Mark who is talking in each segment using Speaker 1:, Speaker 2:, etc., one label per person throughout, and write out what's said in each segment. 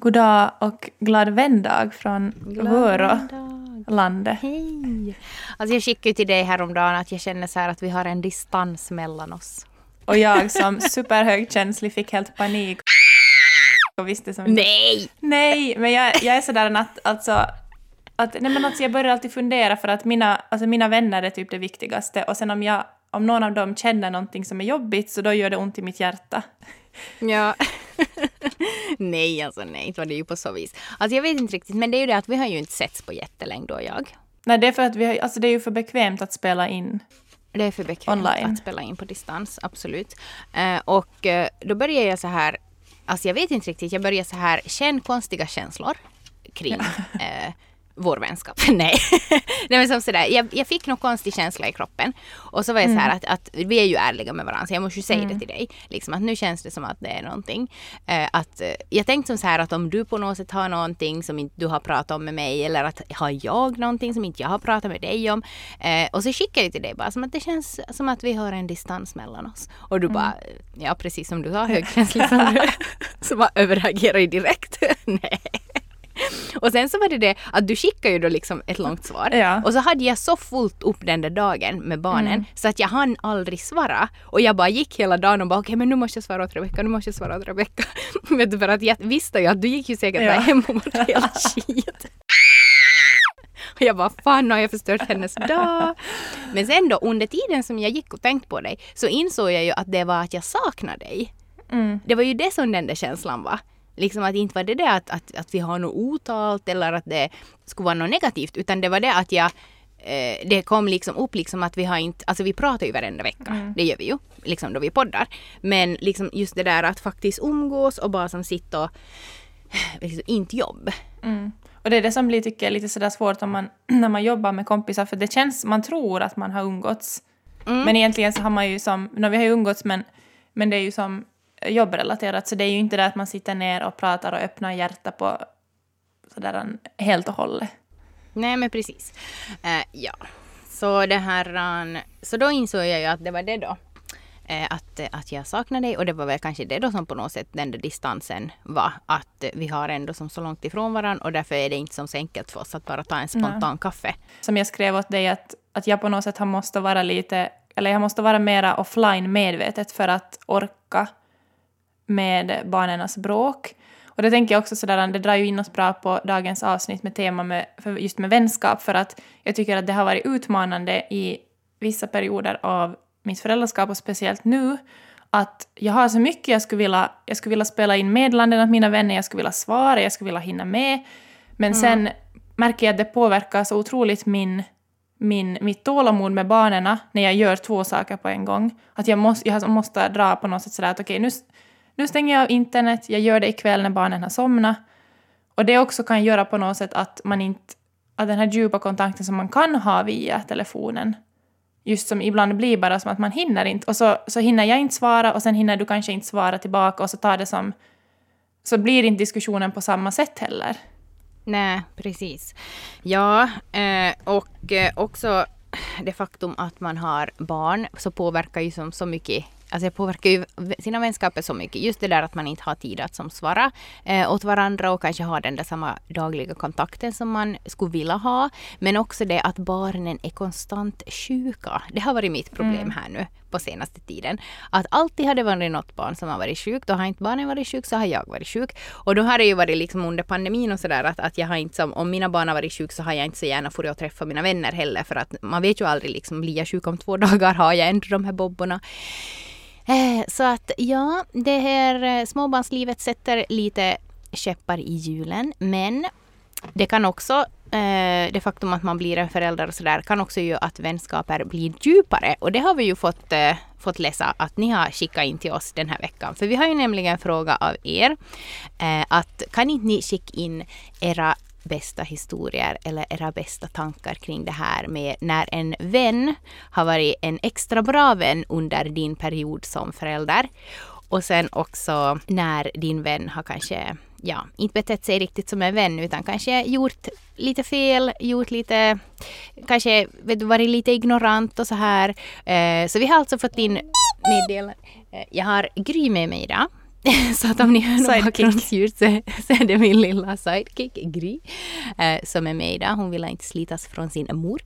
Speaker 1: God dag och glad vändag från Vörå-landet.
Speaker 2: Hej! Alltså jag skickade till dig häromdagen att jag känner så att vi har en distans mellan oss.
Speaker 1: Och jag som superhögkänslig fick helt panik och visste som
Speaker 2: Nej!
Speaker 1: Nej, men jag, jag är sådär att alltså att, nej men alltså jag börjar alltid fundera för att mina, alltså mina vänner är typ det viktigaste och sen om, jag, om någon av dem känner någonting som är jobbigt så då gör det ont i mitt hjärta.
Speaker 2: Ja. nej, alltså nej, inte var det ju på så vis. Alltså jag vet inte riktigt, men det är ju det att vi har ju inte setts på jättelänge då jag.
Speaker 1: Nej, det är för att vi har, alltså det är ju för bekvämt att spela in.
Speaker 2: Det är för bekvämt Online. att spela in på distans, absolut. Uh, och uh, då börjar jag så här, alltså jag vet inte riktigt, jag börjar så här känna konstiga känslor kring uh, vår vänskap. Nej. Nej men som sådär, jag, jag fick någon konstig känsla i kroppen. Och så var jag mm. så här att, att vi är ju ärliga med varandra så jag måste ju säga mm. det till dig. Liksom att nu känns det som att det är någonting. Uh, att, uh, jag tänkte som så här att om du på något sätt har någonting som inte du har pratat om med mig eller att har jag någonting som inte jag har pratat med dig om. Uh, och så skickar jag till dig bara som att det känns som att vi har en distans mellan oss. Och du mm. bara, ja precis som du har högkänslig som så bara överreagerar direkt. Nej. Och sen så var det det att du skickade ju då liksom ett långt svar.
Speaker 1: Ja.
Speaker 2: Och så hade jag så fullt upp den där dagen med barnen mm. så att jag hann aldrig svara. Och jag bara gick hela dagen och bara okej okay, men nu måste jag svara åt Rebecka, nu måste jag svara åt Rebecka. Vet du för att jag visste ju att du gick ju säkert ja. hem och mådde helt skit. Och jag bara fan har jag förstört hennes dag. Men sen då under tiden som jag gick och tänkte på dig så insåg jag ju att det var att jag saknade dig. Mm. Det var ju det som den där känslan var. Liksom att inte var det det att, att, att vi har något otalt eller att det skulle vara något negativt utan det var det att jag eh, det kom liksom upp liksom att vi har inte, alltså vi pratar ju varenda vecka, mm. det gör vi ju, liksom då vi poddar. Men liksom just det där att faktiskt umgås och bara som sitta och liksom, inte jobb.
Speaker 1: Mm. Och det är det som blir, tycker jag, lite sådär svårt om man, när man jobbar med kompisar, för det känns, man tror att man har umgåtts. Mm. Men egentligen så har man ju som, no, vi har ju umgåtts men, men det är ju som jobbrelaterat så det är ju inte det att man sitter ner och pratar och öppnar hjärta på sådär helt och hållet.
Speaker 2: Nej men precis. Uh, ja. Så det här, uh, så då insåg jag ju att det var det då. Uh, att, att jag saknar dig och det var väl kanske det då som på något sätt den där distansen var. Att vi har ändå som så långt ifrån varandra och därför är det inte som så enkelt för oss att bara ta en spontan Nej. kaffe.
Speaker 1: Som jag skrev åt dig att, att jag på något sätt har måste vara lite, eller jag måste vara mera offline medvetet för att orka med barnens bråk. Och det tänker jag också sådär, det drar ju in oss bra på dagens avsnitt med tema med, just med vänskap, för att jag tycker att det har varit utmanande i vissa perioder av mitt föräldraskap och speciellt nu, att jag har så mycket jag skulle vilja, jag skulle vilja spela in meddelanden åt mina vänner, jag skulle vilja svara, jag skulle vilja hinna med, men mm. sen märker jag att det påverkar så otroligt min, min, mitt tålamod med barnen när jag gör två saker på en gång. Att jag måste, jag måste dra på något sätt sådär att okej, okay, nu nu stänger jag av internet, jag gör det ikväll när barnen har somnat. Och det också kan göra på något sätt att man inte, att den här djupa kontakten som man kan ha via telefonen, just som ibland blir bara som att man hinner inte, och så, så hinner jag inte svara och sen hinner du kanske inte svara tillbaka och så tar det som, så blir inte diskussionen på samma sätt heller.
Speaker 2: Nej, precis. Ja, eh, och eh, också det faktum att man har barn så påverkar ju som så mycket Alltså det påverkar ju sina vänskaper så mycket. Just det där att man inte har tid att som svara eh, åt varandra och kanske ha den där samma dagliga kontakten som man skulle vilja ha. Men också det att barnen är konstant sjuka. Det har varit mitt problem mm. här nu på senaste tiden. Att alltid har det varit något barn som har varit sjukt. Då har inte barnen varit sjuka så har jag varit sjuk. Och då har det ju varit liksom under pandemin och sådär att, att jag har inte som, om mina barn har varit sjuka så har jag inte så gärna fått att träffa mina vänner heller för att man vet ju aldrig liksom, blir jag sjuk om två dagar har jag ändå de här bobborna. Eh, så att ja, det här eh, småbarnslivet sätter lite käppar i hjulen. Men det kan också, eh, det faktum att man blir en förälder och sådär, kan också göra att vänskaper blir djupare. Och det har vi ju fått, eh, fått läsa att ni har skickat in till oss den här veckan. För vi har ju nämligen en fråga av er. att kan inte ni skicka in era bästa historier eller era bästa tankar kring det här med när en vän har varit en extra bra vän under din period som förälder. Och sen också när din vän har kanske ja, inte betett sig riktigt som en vän utan kanske gjort lite fel, gjort lite, kanske vet du, varit lite ignorant och så här. Eh, så vi har alltså fått in meddelanden. Eh, jag har Gry med mig idag så att om ni hör något bakgrundsljud så, så är det min lilla sidekick Gry eh, som är med idag. Hon vill inte slitas från sin mor.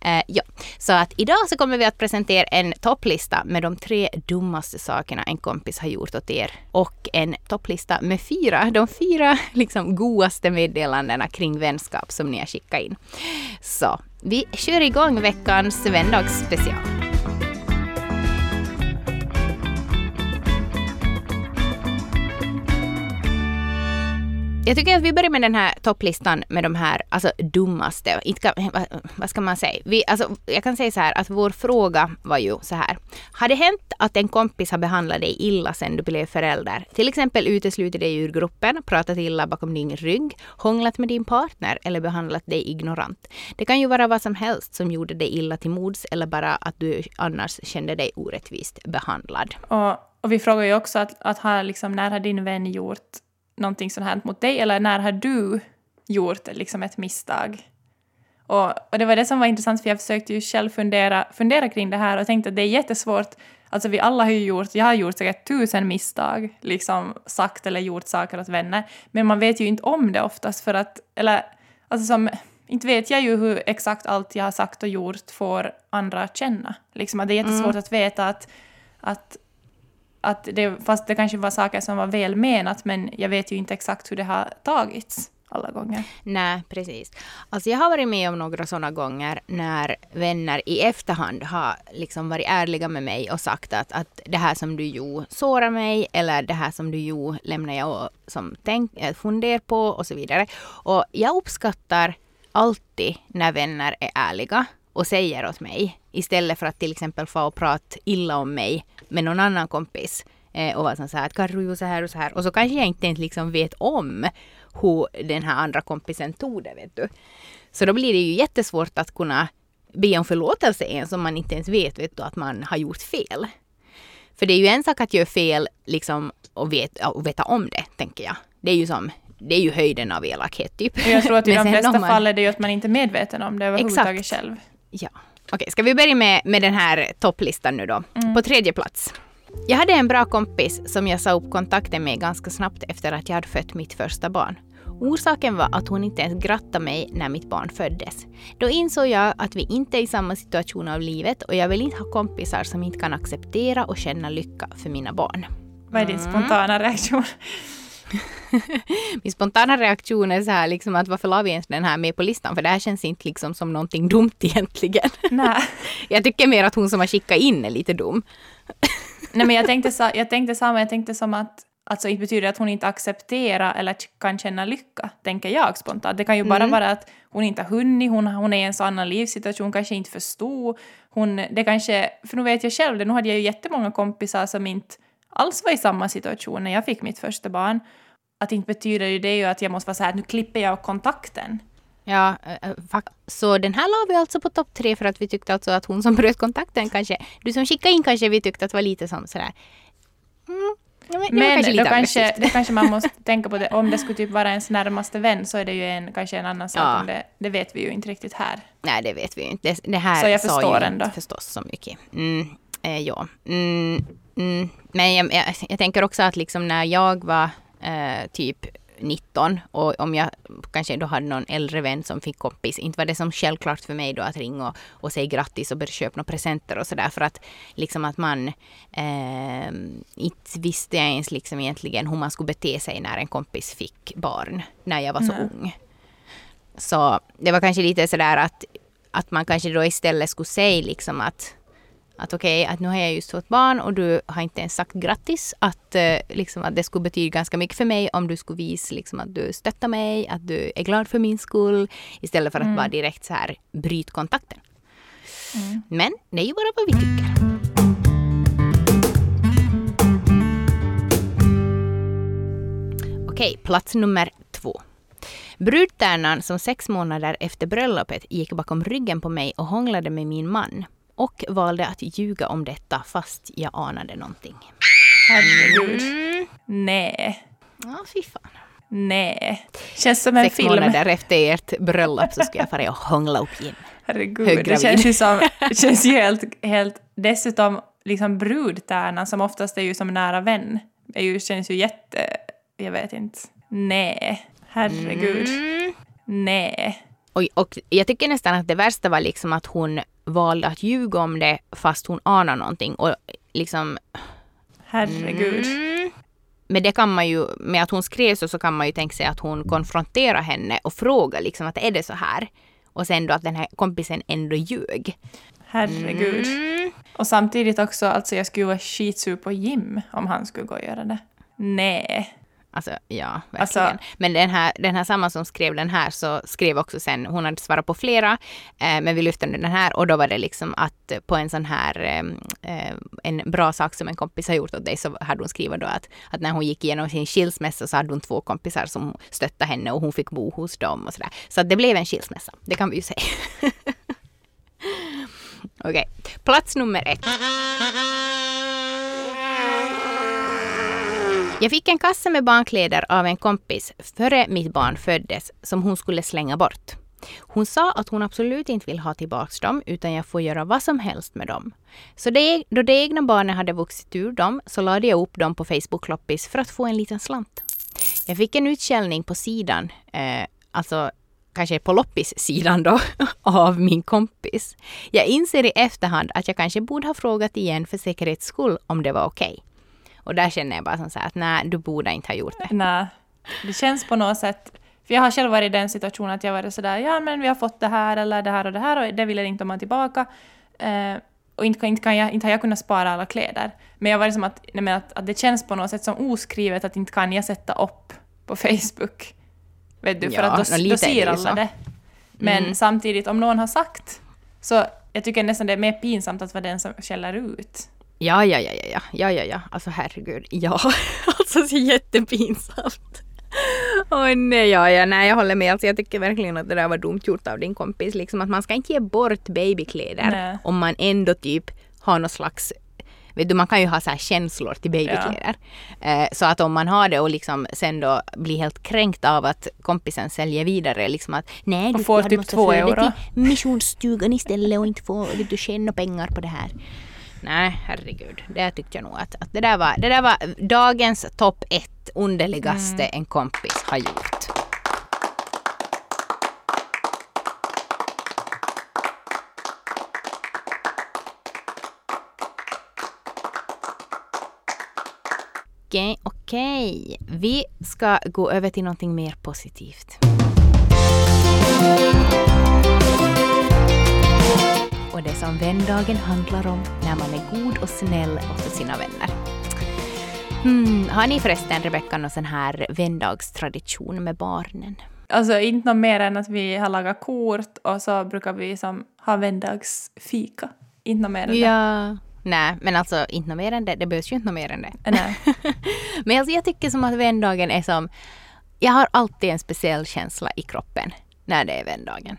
Speaker 2: Eh, ja. Så att idag så kommer vi att presentera en topplista med de tre dummaste sakerna en kompis har gjort åt er. Och en topplista med fyra, de fyra liksom godaste meddelandena kring vänskap som ni har skickat in. Så vi kör igång veckans vändagsspecial. Jag tycker att vi börjar med den här topplistan med de här alltså, dummaste. Inte, vad, vad ska man säga? Vi, alltså, jag kan säga så här att vår fråga var ju så här. Har det hänt att en kompis har behandlat dig illa sen du blev förälder? Till exempel uteslutit dig ur gruppen, pratat illa bakom din rygg, hånglat med din partner eller behandlat dig ignorant. Det kan ju vara vad som helst som gjorde dig illa till mods eller bara att du annars kände dig orättvist behandlad.
Speaker 1: Och, och vi frågar ju också att, att ha, liksom, när har din vän gjort någonting sånt här mot dig eller när har du gjort liksom, ett misstag? Och, och det var det som var intressant för jag försökte ju själv fundera, fundera kring det här och tänkte att det är jättesvårt. Alltså vi alla har ju gjort, jag har gjort säkert tusen misstag, liksom sagt eller gjort saker åt vänner, men man vet ju inte om det oftast för att, eller alltså som, inte vet jag ju hur exakt allt jag har sagt och gjort får andra att känna. Liksom att det är jättesvårt att veta att, att att det, fast det kanske var saker som var väl menat, men jag vet ju inte exakt hur det har tagits alla gånger.
Speaker 2: Nej, precis. Alltså jag har varit med om några sådana gånger när vänner i efterhand har liksom varit ärliga med mig och sagt att, att det här som du gjorde sårar mig eller det här som du gjorde lämnar jag och, som tänk, eh, funderar på och så vidare. Och jag uppskattar alltid när vänner är ärliga och säger åt mig istället för att till exempel få och prata illa om mig med någon annan kompis eh, och vara så här att Karro gjorde så här och så här och så kanske jag inte ens liksom vet om hur den här andra kompisen tog det, vet du. Så då blir det ju jättesvårt att kunna be om förlåtelse ens om man inte ens vet, vet du, att man har gjort fel. För det är ju en sak att göra fel liksom, och, vet, och veta om det, tänker jag. Det är ju som det är ju höjden av elakhet typ.
Speaker 1: Och jag tror att i de flesta
Speaker 2: man-
Speaker 1: fall är det ju att man inte är medveten om det överhuvudtaget
Speaker 2: Exakt.
Speaker 1: själv.
Speaker 2: Ja. Okej, ska vi börja med, med den här topplistan nu då? På tredje plats. Jag hade en bra kompis som jag sa upp kontakten med ganska snabbt efter att jag hade fött mitt första barn. Orsaken var att hon inte ens grattade mig när mitt barn föddes. Då insåg jag att vi inte är i samma situation av livet och jag vill inte ha kompisar som inte kan acceptera och känna lycka för mina barn.
Speaker 1: Vad är din
Speaker 2: Mm.
Speaker 1: spontana reaktion?
Speaker 2: Min spontana reaktion är så här liksom att varför la vi ens den här med på listan? För det här känns inte liksom som någonting dumt egentligen.
Speaker 1: Nej.
Speaker 2: Jag tycker mer att hon som har skickat in är lite dum.
Speaker 1: Nej, men jag tänkte, så, jag tänkte samma, jag tänkte som att Alltså inte betyder att hon inte accepterar eller kan känna lycka, tänker jag spontant. Det kan ju bara vara att hon inte har hunnit, hon, hon är i en så annan livssituation, kanske inte förstod. Hon, det kanske, för nu vet jag själv det, nu hade jag ju jättemånga kompisar som inte alls var i samma situation när jag fick mitt första barn. Att inte betyder ju det ju att jag måste vara så här, nu klipper jag kontakten.
Speaker 2: Ja, äh, fak- så den här la vi alltså på topp tre för att vi tyckte alltså att hon som bröt kontakten kanske, du som skickade in kanske vi tyckte att var lite som sådär, mm, ja, men, det
Speaker 1: Men
Speaker 2: kanske
Speaker 1: då kanske, då kanske man måste tänka på det, om det skulle typ vara ens närmaste vän så är det ju en, kanske en annan sak.
Speaker 2: Ja.
Speaker 1: Det, det vet vi ju inte riktigt här.
Speaker 2: Nej, det vet vi ju inte. Det, det här
Speaker 1: Så jag
Speaker 2: sa
Speaker 1: förstår
Speaker 2: ju
Speaker 1: ändå.
Speaker 2: inte förstås så mycket. Mm, eh, ja. Mm, mm. Men jag, jag, jag tänker också att liksom när jag var eh, typ 19 och om jag kanske då hade någon äldre vän som fick kompis, inte var det som självklart för mig då att ringa och, och säga grattis och börja köpa några presenter och sådär för att liksom att man eh, inte visste jag ens liksom egentligen hur man skulle bete sig när en kompis fick barn när jag var så
Speaker 1: Nej.
Speaker 2: ung. Så det var kanske lite sådär att, att man kanske då istället skulle säga liksom att att okej, att nu har jag just fått barn och du har inte ens sagt grattis. Att, eh, liksom, att det skulle betyda ganska mycket för mig om du skulle visa liksom, att du stöttar mig, att du är glad för min skull. Istället för att bara direkt så här bryta kontakten. Men det är ju bara vad vi tycker. Okej, plats nummer två. Brudtärnan som sex månader efter bröllopet gick bakom ryggen på mig och hånglade med min man och valde att ljuga om detta fast jag anade någonting.
Speaker 1: Herregud.
Speaker 2: Mm.
Speaker 1: Nej.
Speaker 2: Ja, fy fan.
Speaker 1: Nej. Känns som en
Speaker 2: Sex
Speaker 1: film.
Speaker 2: månader efter ert bröllop så ska jag fara och hångla upp igen.
Speaker 1: Herregud. Det känns ju som, känns ju helt, helt... Dessutom liksom brudtärnan som oftast är ju som nära vän. är ju, känns ju jätte... Jag vet inte. Nej. Herregud.
Speaker 2: Mm.
Speaker 1: Nej.
Speaker 2: Och, och jag tycker nästan att det värsta var liksom att hon valde att ljuga om det fast hon anar någonting. Och liksom...
Speaker 1: Herregud.
Speaker 2: Mm. Men det kan man ju, med att hon skrev så, så kan man ju tänka sig att hon konfronterar henne och frågar liksom att är det så här? Och sen då att den här kompisen ändå ljög.
Speaker 1: Herregud.
Speaker 2: Mm.
Speaker 1: Och samtidigt också, alltså jag skulle vara skitsur på Jim om han skulle gå och göra det. Nej.
Speaker 2: Alltså ja, verkligen.
Speaker 1: Alltså-
Speaker 2: men den här, den här samma som skrev den här så skrev också sen, hon hade svarat på flera, eh, men vi lyfte den här och då var det liksom att på en sån här, eh, en bra sak som en kompis har gjort åt dig så hade hon skrivit då att, att när hon gick igenom sin skilsmässa så hade hon två kompisar som stöttade henne och hon fick bo hos dem och sådär. Så det blev en skilsmässa, det kan vi ju säga. Okej, plats nummer ett. Jag fick en kasse med barnkläder av en kompis före mitt barn föddes som hon skulle slänga bort. Hon sa att hon absolut inte vill ha tillbaka dem utan jag får göra vad som helst med dem. Så det, då det egna barnet hade vuxit ur dem så lade jag upp dem på Facebook-loppis för att få en liten slant. Jag fick en utskällning på sidan, eh, alltså kanske på loppis-sidan då, av min kompis. Jag inser i efterhand att jag kanske borde ha frågat igen för säkerhets skull om det var okej. Och där känner jag bara som så här att nej, du borde inte ha gjort det.
Speaker 1: Nej. Det känns på något sätt... För jag har själv varit i den situationen att jag varit sådär, ja men vi har fått det här eller det här och det här och det vill jag inte ha tillbaka. Eh, och inte, inte, kan jag, inte har jag kunnat spara alla kläder. Men jag var som att, nej, men att, att det känns på något sätt som oskrivet att inte kan jag sätta upp på Facebook. Vet du, för
Speaker 2: Ja,
Speaker 1: att då, då ser alla
Speaker 2: så.
Speaker 1: det. Men
Speaker 2: Mm.
Speaker 1: samtidigt, om någon har sagt, så jag tycker nästan det är mer pinsamt att vara den som skäller ut.
Speaker 2: Ja, ja, ja, ja, ja, ja, ja, ja, alltså herregud, ja, alltså så jättepinsamt. Oj nej, ja, ja, nej, jag håller med. Alltså, jag tycker verkligen att det där var dumt gjort av din kompis. Liksom att man ska inte ge bort babykläder
Speaker 1: Nej.
Speaker 2: om man ändå typ har någon slags Vet du, man kan ju ha så här känslor till babykläder. Eh, så att om man har det och liksom sen då blir helt kränkt av att kompisen säljer vidare liksom att nej du
Speaker 1: får typ två euro.
Speaker 2: till missionsstugan istället och inte få vet du, tjäna pengar på det här. Nej, herregud. Det tyckte jag nog att, att det, där var, det där var dagens topp ett underligaste
Speaker 1: Mm.
Speaker 2: en kompis har gjort. Okej, okej. Vi ska gå över till någonting mer positivt. Som vändagen handlar om när man är god och snäll mot sina vänner. Hmm, har ni förresten, Rebecka, någon sån här vändagstradition med barnen?
Speaker 1: Alltså inte något mer än att vi har lagat kort och så brukar vi som ha vändagsfika. Inte något mer än det.
Speaker 2: Ja. Nej, men alltså inte något mer än det. Det behövs ju inte något mer än det.
Speaker 1: Nej.
Speaker 2: men alltså, jag tycker som att vändagen är som... Jag har alltid en speciell känsla i kroppen när det är vändagen.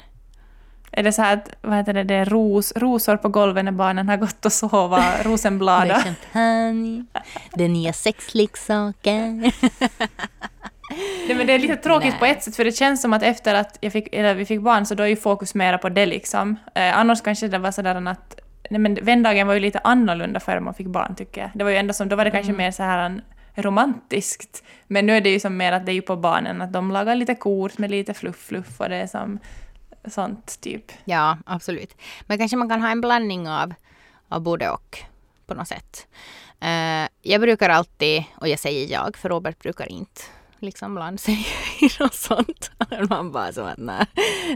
Speaker 1: Är det så här att, vad heter det, det är ros, rosor på golvet när barnen har gått och sova, rosenblada?
Speaker 2: champagne, det är nya sexleksaker.
Speaker 1: Nej, men det är lite tråkigt
Speaker 2: Nej.
Speaker 1: på ett sätt, för det känns som att efter att jag fick, eller vi fick barn så då är ju fokus mera på det liksom. Eh, annars kanske det var sådär att Nej, men vändagen var ju lite annorlunda före man fick barn tycker jag. Det var ju ändå som, då var det kanske mer så här romantiskt. Men nu är det ju som mer att det är ju på barnen, att de lagar lite kort med lite fluff-fluff och det är som sånt typ.
Speaker 2: Ja, absolut. Men kanske man kan ha en blandning av, av både och på något sätt. Uh, jag brukar alltid, och jag säger jag, för Robert brukar inte liksom blanda sig i något sånt. Man bara så att nej.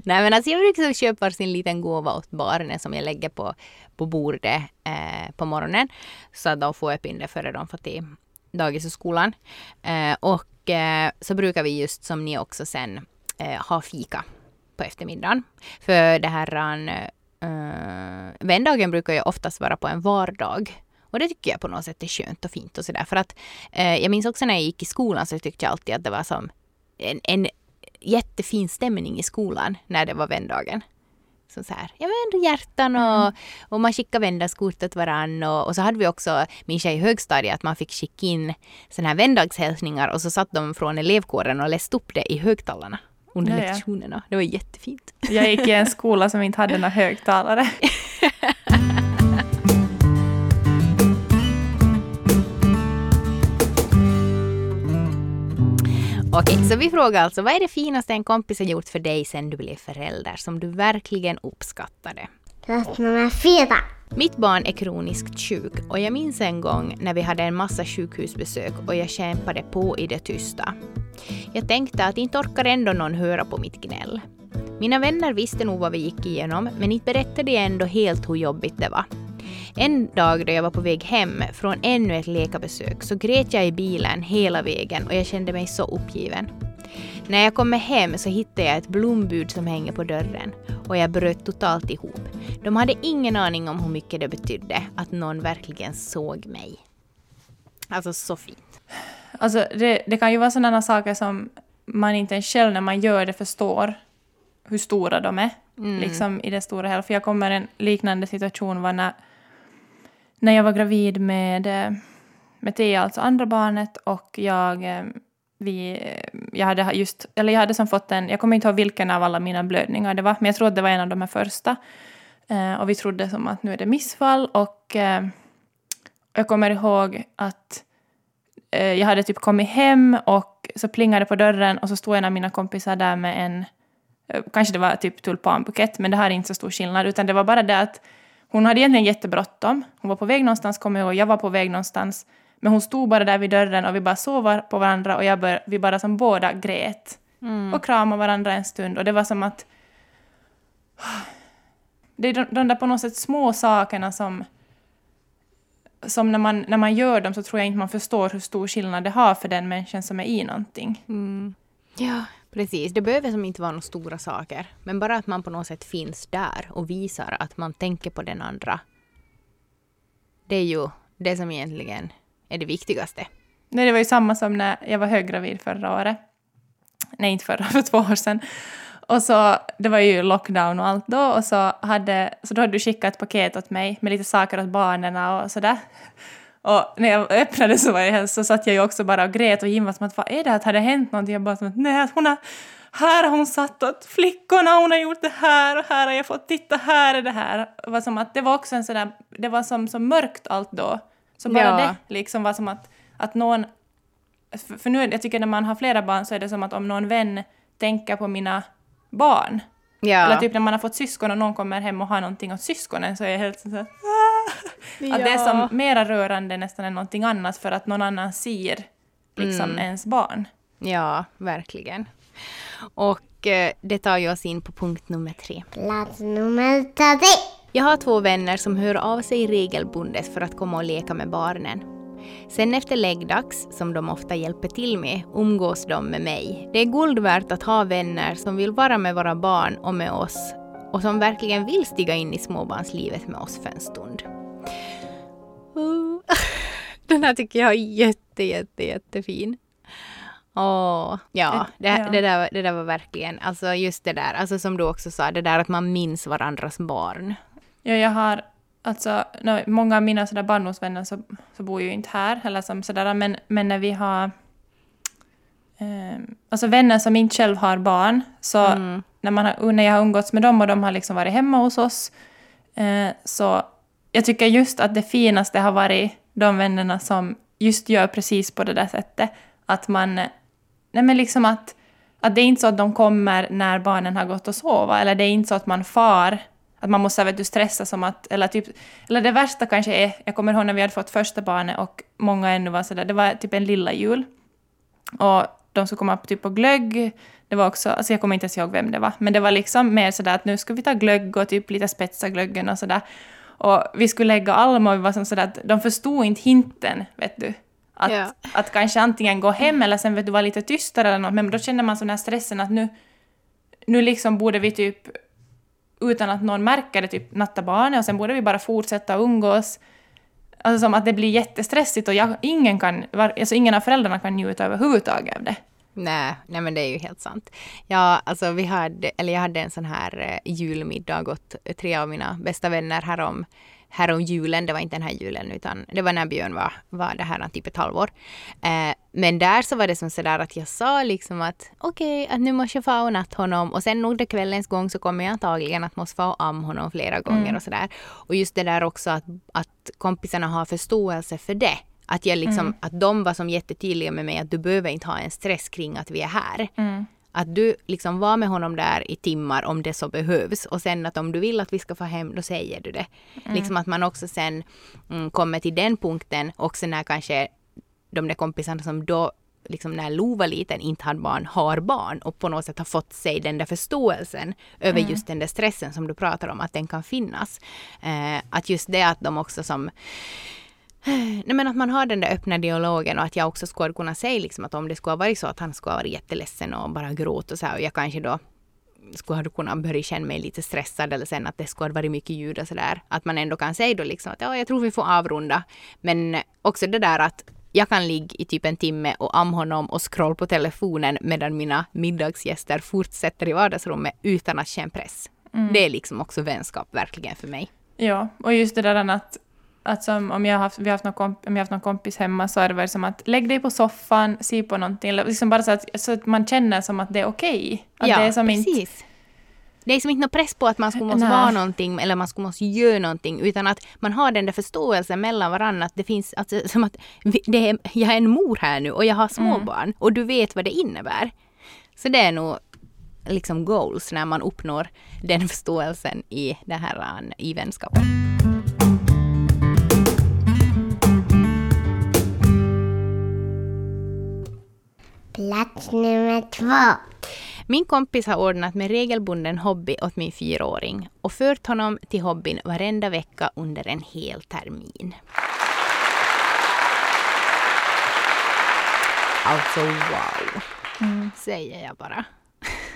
Speaker 2: Nej men alltså jag brukar köpa sin liten gåva åt barnen som jag lägger på, på bordet eh, på morgonen. Så att de får upp in det före de får till dagis och skolan. Eh, och eh, så brukar vi just som ni också sen eh, ha fika på eftermiddagen. För det här uh, vändagen brukar ju oftast vara på en vardag. Och det tycker jag på något sätt är skönt och fint och sådär. För att eh, jag minns också när jag gick i skolan så tyckte jag alltid att det var som en, en jättefin stämning i skolan när det var vändagen. Så, så här, ja men ändå hjärtan och, och man skickade vändagskort åt varann och, och så hade vi också, minns jag i högstadiet, att man fick skicka in såna här vändagshälsningar och så satt de från elevkåren och läste upp det i högtalarna under
Speaker 1: Ja, ja.
Speaker 2: lektionerna. Det var jättefint.
Speaker 1: Jag gick i en skola som inte hade några högtalare.
Speaker 2: Okej, så vi frågar alltså, vad är det finaste en kompis har gjort för dig sen du blev förälder som du verkligen uppskattade?
Speaker 3: Plats nummer fyra.
Speaker 2: Mitt barn är kroniskt sjuk och jag minns en gång när vi hade en massa sjukhusbesök och jag kämpade på i det tysta. Jag tänkte att inte orkar ändå någon höra på mitt gnäll. Mina vänner visste nog vad vi gick igenom men inte berättade jag ändå helt hur jobbigt det var. En dag då jag var på väg hem från ännu ett läkarbesök så grät jag i bilen hela vägen och jag kände mig så uppgiven. När jag kommer hem så hittar jag ett blombud som hänger på dörren och jag bröt totalt ihop. De hade ingen aning om hur mycket det betydde att någon verkligen såg mig. Alltså så fint.
Speaker 1: Alltså det, det kan ju vara sådana saker som man inte ens själv när man gör det förstår hur stora de är. Liksom i det stora hela. För jag kommer en liknande situation var när, när jag var gravid med, eh, med Thea, alltså andra barnet, och jag, eh, vi, eh, jag hade just, eller jag hade som fått en, jag kommer inte ihåg vilken av alla mina blödningar det var, men jag tror att det var en av de här första. Eh, och vi trodde som att nu är det missfall och eh, jag kommer ihåg att jag hade typ kommit hem och så plingade på dörren och så stod en av mina kompisar där med en, eh, kanske det var typ tulpanbukett, men det här är inte så stor skillnad, utan det var bara det att hon hade egentligen jättebråttom. Hon var på väg någonstans, kommer jag ihåg, jag var på väg någonstans. Men hon stod bara där vid dörren och vi bara var- på varandra och jag bör, vi bara som båda grät. Och kramade varandra en stund och det var som att det är de, de där på något sätt små sakerna som, som när, man, när man gör dem så tror jag inte man förstår hur stor skillnad det har för den människan som är i någonting.
Speaker 2: Ja, precis. Det behöver som inte vara några stora saker. Men bara att man på något sätt finns där och visar att man tänker på den andra. Det är ju det som egentligen är det viktigaste.
Speaker 1: Nej, det var ju samma som när jag var höggravid förra året. Nej, inte förra, för två år sedan. Och så, det var ju lockdown och allt då, och så hade, så då hade du skickat ett paket åt mig med lite saker åt barnen och sådär. Och när jag öppnade så, var jag, så satt jag ju också bara och grät och Jim var som att vad är det, att hade det hänt någonting? Jag bara som att nej, hon har, här har hon satt åt flickorna, hon har gjort det här och här har jag fått titta, här är det här. Det var som att det var också en sån där, det var som så mörkt allt då. Så bara
Speaker 2: Ja.
Speaker 1: det liksom var som att, att någon för, för nu, jag tycker när man har flera barn så är det som att om någon vän tänker på mina barn.
Speaker 2: Ja,
Speaker 1: Eller typ när man har fått syskon och någon kommer hem och har någonting åt syskonen så är jag helt så här, "Ah!" Att det är som mera rörande nästan än någonting annat för att någon annan ser liksom ens barn.
Speaker 2: ja verkligen. Och eh, det tar ju oss in på punkt nummer tre.
Speaker 3: Plats nummer tre.
Speaker 2: Jag har två vänner som hör av sig regelbundet för att komma och leka med barnen. Sen efter läggdags, som de ofta hjälper till med, umgås de med mig. Det är guld värt att ha vänner som vill vara med våra barn och med oss och som verkligen vill stiga in i småbarnslivet med oss för en stund. Oh. Den här tycker jag är jätte, jätte, jättefin. Åh, ja, det,
Speaker 1: Ja.
Speaker 2: Det, där, det där var verkligen, alltså just det där, alltså som du också sa, det där att man minns varandras barn.
Speaker 1: Ja, jag har alltså, nå, många av mina sådär barndomsvänner så, så bor ju inte här, eller som sådär, men, men när vi har eh, alltså vänner som inte själv har barn, så
Speaker 2: Mm.
Speaker 1: när, man har, när jag har umgåtts med dem och de har liksom varit hemma hos oss, eh, så jag tycker just att det finaste har varit de vännerna som just gör precis på det där sättet. Att man, nej men liksom att, att det är inte så att de kommer när barnen har gått och sova, eller det är inte så att man far, att man måste vet du, stressa som att, eller typ, eller det värsta kanske är, jag kommer ihåg när vi hade fått första barnet och många ännu var sådär, det var typ en lilla jul. Och de skulle komma upp typ på glögg. Det var också, alltså jag kommer inte ens ihåg vem det var, men det var liksom mer sådär att nu ska vi ta glögg och typ lite spetsa glöggen och sådär. Och vi skulle lägga Alma och vi var som sådär att de förstod inte hinten, vet du. Att,
Speaker 2: Ja.
Speaker 1: att kanske antingen gå hem eller sen vet du vara lite tystare eller något, men då känner man sån här stressen att nu, nu liksom borde vi typ utan att någon märker det, typ natta barnet och sen borde vi bara fortsätta umgås. Alltså som att det blir jättestressigt och jag, ingen, kan, alltså ingen av föräldrarna kan njuta överhuvudtaget av det.
Speaker 2: Nej, nej men det är ju helt sant. Ja, alltså vi hade, eller jag hade en sån här eh, julmiddag åt tre av mina bästa vänner härom, härom julen. Det var inte den här julen utan det var när Björn var, var det här typ ett halvår. Eh, men där så var det som sådär att jag sa liksom att okej, att nu måste jag få och natt honom och sen under kvällens gång så kommer jag antagligen att måste få och am honom flera gånger och sådär. Och just det där också att, att kompisarna har förståelse för det. Att, jag liksom,
Speaker 1: Mm.
Speaker 2: att de var som jättetydliga med mig att du behöver inte ha en stress kring att vi är här.
Speaker 1: Mm.
Speaker 2: Att du liksom var med honom där i timmar om det så behövs och sen att om du vill att vi ska få hem då säger du det. Liksom att man också sen mm, kommer till den punkten också när kanske de där kompisarna som då liksom när Lo var liten inte hade barn har barn och på något sätt har fått sig den där förståelsen över just den där stressen som du pratar om att den kan finnas. Eh, att just det att de också som Nej, men att man har den där öppna dialogen och att jag också skulle kunna säga liksom att om det skulle ha varit så att han skulle ha varit jätteledsen och bara gråta och så här och jag kanske då skulle ha kunnat börja känna mig lite stressad eller sen att det skulle ha varit mycket ljud och sådär. Att man ändå kan säga då liksom att ja, jag tror vi får avrunda. Men också det där att jag kan ligga i typ en timme och amma honom och scrolla på telefonen medan mina middagsgäster fortsätter i vardagsrummet utan att känna press. Det är liksom också vänskap verkligen för mig.
Speaker 1: Ja, och just det där att, att som om jag har haft, vi har haft någon komp, om jag har haft någon kompis hemma så är det väl som att lägg dig på soffan, se på någonting, liksom bara så att, så att man känner som att det är okej. Att
Speaker 2: ja,
Speaker 1: det är som
Speaker 2: precis.
Speaker 1: inte...
Speaker 2: Det är som inte någon press på att man skulle måste
Speaker 1: Nej.
Speaker 2: vara någonting eller man skulle måste göra någonting utan att man har den där förståelsen mellan varandra att det finns, alltså, som att det är, jag är en mor här nu och jag har småbarn och du vet vad det innebär. Så det är nog liksom goals när man uppnår den förståelsen i det här äh, i vänskapen.
Speaker 3: Plats nummer två.
Speaker 2: Min kompis har ordnat med regelbunden hobby åt min fyraåring och fört honom till hobbyn varenda vecka under en hel termin. Alltså wow, säger jag bara.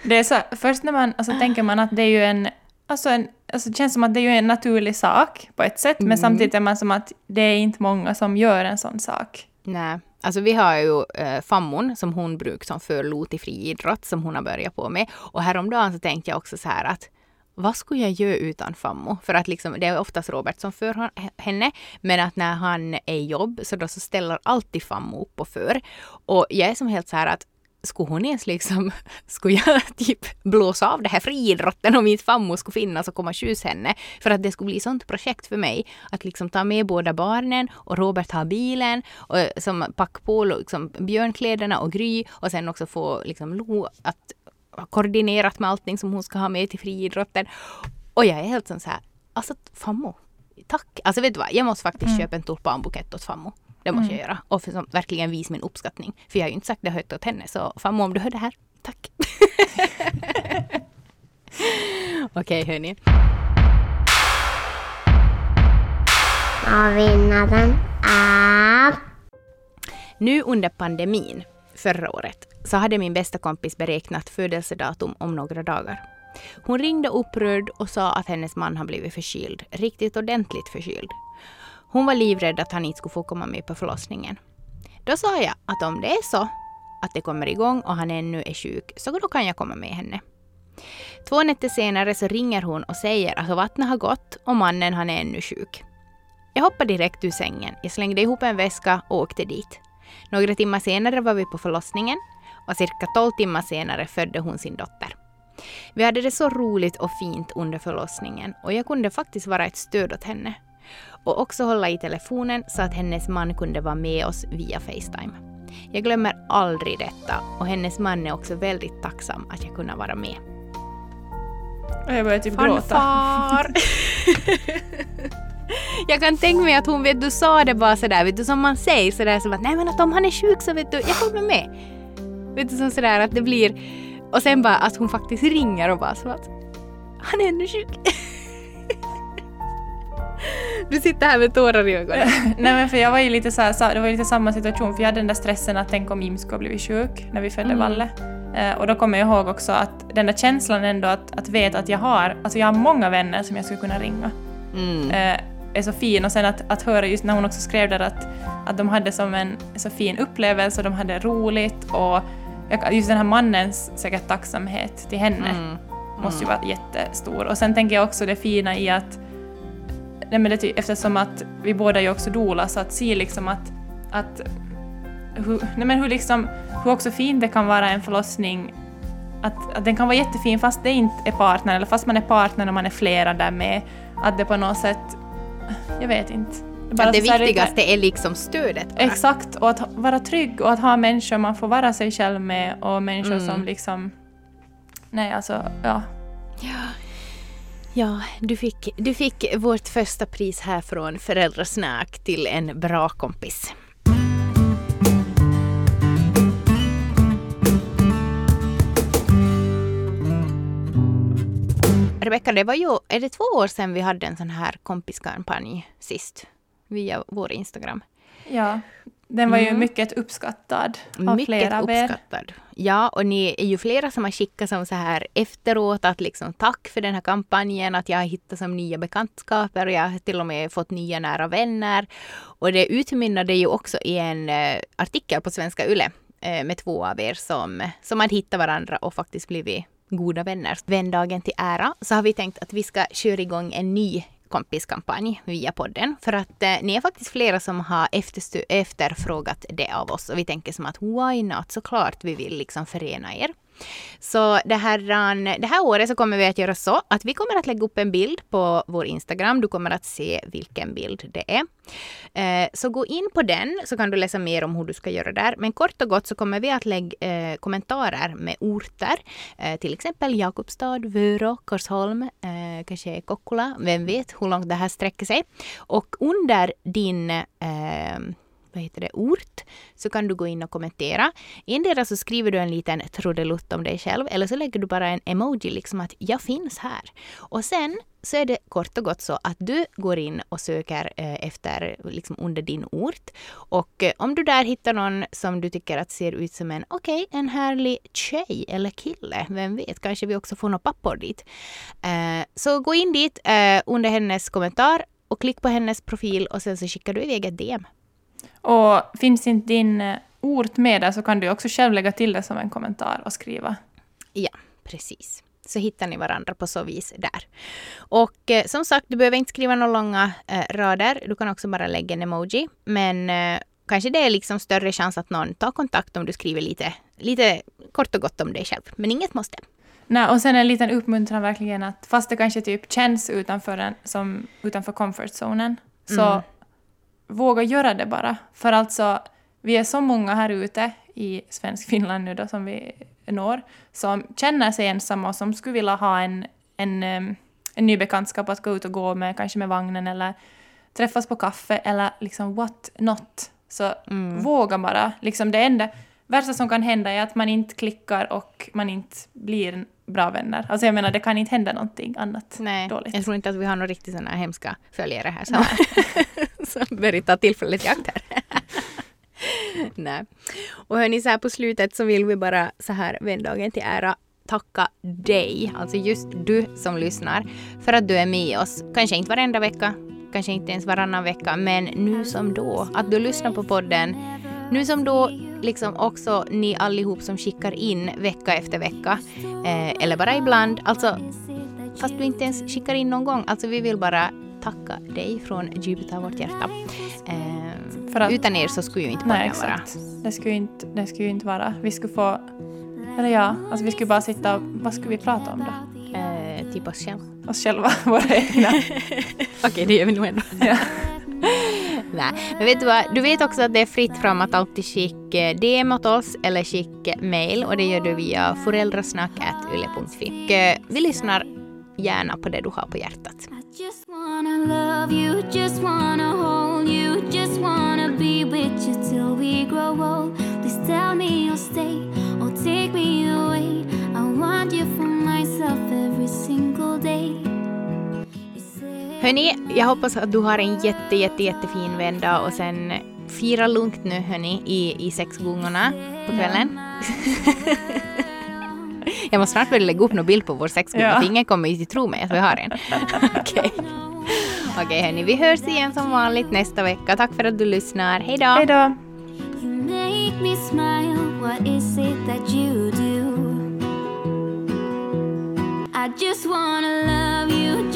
Speaker 1: Det är så, först när man, alltså tänker man att det är ju en, alltså en, alltså det känns som att det är ju en naturlig sak på ett sätt, men samtidigt är man som att det är inte många som gör en sån sak.
Speaker 2: Nej, alltså vi har ju äh, fammon som hon brukar som förlot i till friidrott som hon har börjat på med. Och häromdagen så tänkte jag också så här att vad skulle jag göra utan fammo? För att liksom, det är oftast Robert som för henne, men att när han är i jobb så då så ställer alltid fammo upp och för. Och jag är som helt så här att skulle hon ens liksom, skulle jag typ blåsa av det här friidrotten om inte fammo skulle finnas och komma och skjutsa henne? För att det skulle bli sånt projekt för mig att liksom ta med båda barnen och Robert har bilen och eh, som packa på liksom björnkläderna och Gry och sen också få liksom Lo att koordinerat med allting som hon ska ha med till friidrotten. Och jag är helt sån så här, alltså fammo, tack. Alltså vet du vad, jag måste faktiskt köpa en tulpanbukett åt fammo. Det måste jag göra. Och för som, verkligen visa min uppskattning. För jag har ju inte sagt det högt åt henne. Så fammo om du hör det här, tack. Okej hörni.
Speaker 3: Och vinnaren är...
Speaker 2: Nu under pandemin, förra året, så hade min bästa kompis beräknat födelsedatum om några dagar. Hon ringde upprörd och sa att hennes man har blivit förkyld, riktigt ordentligt förkyld. Hon var livrädd att han inte skulle få komma med på förlossningen. Då sa jag att om det är så att det kommer igång och han ännu är sjuk, så då kan jag komma med henne. Två nätter senare så ringer hon och säger att vattnet har gått och mannen han är ännu sjuk. Jag hoppade direkt ur sängen, jag slängde ihop en väska och åkte dit. Några timmar senare var vi på förlossningen och cirka 12 timmar senare födde hon sin dotter. Vi hade det så roligt och fint under förlossningen och jag kunde faktiskt vara ett stöd åt henne. Och också hålla i telefonen så att hennes man kunde vara med oss via Facetime. Jag glömmer aldrig detta och hennes man är också väldigt tacksam att jag kunde vara med.
Speaker 1: Och jag börjar typ gråta.
Speaker 2: Fanfar! jag kan tänka mig att hon vet du sa det bara sådär, vet du som man säger sådär som att nej men att om han är sjuk så vet du, jag kommer med. Vet du som sådär att det blir och sen bara att hon faktiskt ringer och bara så att han är ännu sjuk. Du sitter här med tårar i ögonen.
Speaker 1: Nej men för jag var ju lite så här, det var ju lite samma situation för jag hade den där stressen att tänk om Jim skulle blivit sjuk när vi födde
Speaker 2: Mm.
Speaker 1: Valle. Eh, och då kommer jag ihåg också att den där känslan ändå att, att veta att jag har, alltså jag har många vänner som jag skulle kunna ringa.
Speaker 2: Mm.
Speaker 1: eh, är så fin. Och sen att, att höra just när hon också skrev där att, att de hade som en så fin upplevelse och de hade roligt och just den här mannens säkert tacksamhet till henne
Speaker 2: Mm.
Speaker 1: måste ju vara jättestor. Och sen tänker jag också det fina i att nej men det, ty- eftersom att vi båda är också doula så att se liksom att, att hur, nej men hur, liksom, hur också fint det kan vara en förlossning att, att den kan vara jättefin fast det inte är partner eller fast man är partner och man är flera där med. Att det på något sätt, jag vet inte. Bara
Speaker 2: att det viktigaste är liksom stödet. bara.
Speaker 1: Exakt, och att vara trygg och att ha människor man får vara sig själv med och människor
Speaker 2: Mm.
Speaker 1: som liksom... Nej, alltså, ja.
Speaker 2: Ja, du fick, du fick vårt första pris här från Föräldrasnack till en bra kompis. Rebecka, det var ju, är det två år sedan vi hade en sån här kompiskampanj sist? Via vår Instagram.
Speaker 1: ja. Den var ju
Speaker 2: Mm.
Speaker 1: mycket uppskattad av
Speaker 2: Mycket
Speaker 1: flera av er.
Speaker 2: uppskattad. Ja, och ni är ju flera som har skickat som så här efteråt att liksom tack för den här kampanjen, att jag har hittat som nya bekantskaper och jag har till och med fått nya nära vänner. Och det utmynnade ju också i en eh, artikel på Svenska Yle eh, med två av er som, som hade hittat varandra och faktiskt blivit goda vänner. Vändagen till ära så har vi tänkt att vi ska köra igång en ny kompiskampanj via podden. För att eh, ni är faktiskt flera som har efterfrågat det av oss. Och vi tänker som att why not? Såklart vi vill liksom förena er. Så det här, det här året så kommer vi att göra så att vi kommer att lägga upp en bild på vår Instagram. Du kommer att se vilken bild det är. Eh, så gå in på den så kan du läsa mer om hur du ska göra där. Men kort och gott så kommer vi att lägga eh, kommentarer med orter. Eh, till exempel Jakobstad, Vörå, Korsholm, kanske Kokkola. Vem vet hur långt det här sträcker sig. Och under din vad heter det, ort så kan du gå in och kommentera. Endera så skriver du en liten trudelutt om dig själv eller så lägger du bara en emoji liksom att jag finns här. Och sen så är det kort och gott så att du går in och söker eh, efter liksom under din ort. Och eh, om du där hittar någon som du tycker att ser ut som en okej, en härlig tjej eller kille, vem vet, kanske vi också får några pappor dit. Eh, så gå in dit eh, under hennes kommentar och klick på hennes profil och sen så skickar du iväg ett DM.
Speaker 1: Och finns inte din eh, ort med där så kan du också själv lägga till det som en kommentar och skriva.
Speaker 2: Ja, precis. Så hittar ni varandra på så vis där. Och eh, som sagt, du behöver inte skriva några långa eh, rader. Du kan också bara lägga en emoji. Men eh, kanske det är liksom större chans att någon tar kontakt om du skriver lite, lite kort och gott om dig själv. Men inget måste.
Speaker 1: Nej, och sen en liten uppmuntran verkligen att fast det kanske typ känns utanför, en, som, utanför comfort-zonen, så
Speaker 2: Mm.
Speaker 1: Våga göra det bara. För alltså, vi är så många här ute i svensk Finland nu då som vi når, som känner sig ensamma och som skulle vilja ha en, en, en ny bekantskap att gå ut och gå med, kanske med vagnen eller träffas på kaffe eller liksom what not. Så
Speaker 2: Mm.
Speaker 1: våga bara. Liksom det enda värsta som kan hända är att man inte klickar och man inte blir bra vänner. Alltså jag menar, det kan inte hända någonting annat
Speaker 2: Nej,
Speaker 1: dåligt.
Speaker 2: jag tror inte att vi har några riktigt sådana hemska följare här som, som börjar ta tillfället i akt här. Nej. Och hörni, så här på slutet så vill vi bara så här vändagen till ära tacka dig, alltså just du som lyssnar, för att du är med oss. Kanske inte varenda vecka, kanske inte ens varannan vecka, men nu som då. Att du lyssnar på podden. Nu som då, liksom också ni allihop som skickar in vecka efter vecka, eh, eller bara ibland. Alltså, fast du inte ens skickar in någon gång. Alltså vi vill bara tacka dig från djupet av vårt hjärta. Eh,
Speaker 1: För att-
Speaker 2: utan er så skulle ju inte podden vara.
Speaker 1: Det skulle, ju inte, det skulle ju inte vara... Vi skulle få... Eller ja, alltså vi skulle bara sitta och... Vad skulle vi prata om då?
Speaker 2: Eh, typ oss själva.
Speaker 1: Oss själva, våra egna.
Speaker 2: Okej, det gör vi nog ändå.
Speaker 1: ja.
Speaker 2: Nej, men vet du vad? Du vet också att det är fritt fram att alltid skicka DM åt oss eller skicka mail och det gör du via föräldrasnack.yle.fi. Eh, vi lyssnar gärna på det du har på hjärtat.
Speaker 4: Take me away. I want you for myself every single day.
Speaker 2: Hörni, jag hoppas att du har en jätte, jätte, jättefin vända och sen fira lugnt nu hörni i, i sexgångarna på kvällen. jag måste snart börja lägga upp någon bild på vår sexgång
Speaker 1: Ja.
Speaker 2: för ingen kommer ju tro mig att vi har en. Okej. Okej hörni, vi hörs igen som vanligt nästa vecka. Tack för att du lyssnar. Hej då!
Speaker 1: Hej då!
Speaker 4: I just wanna love you,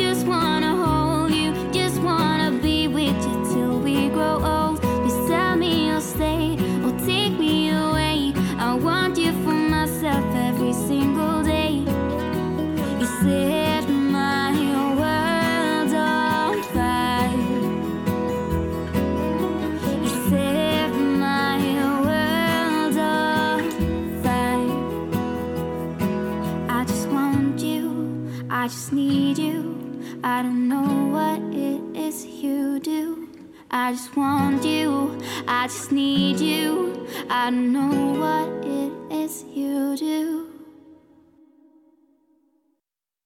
Speaker 4: I don't know what it is you do. I just want you, I just need you. I don't know what it is you do.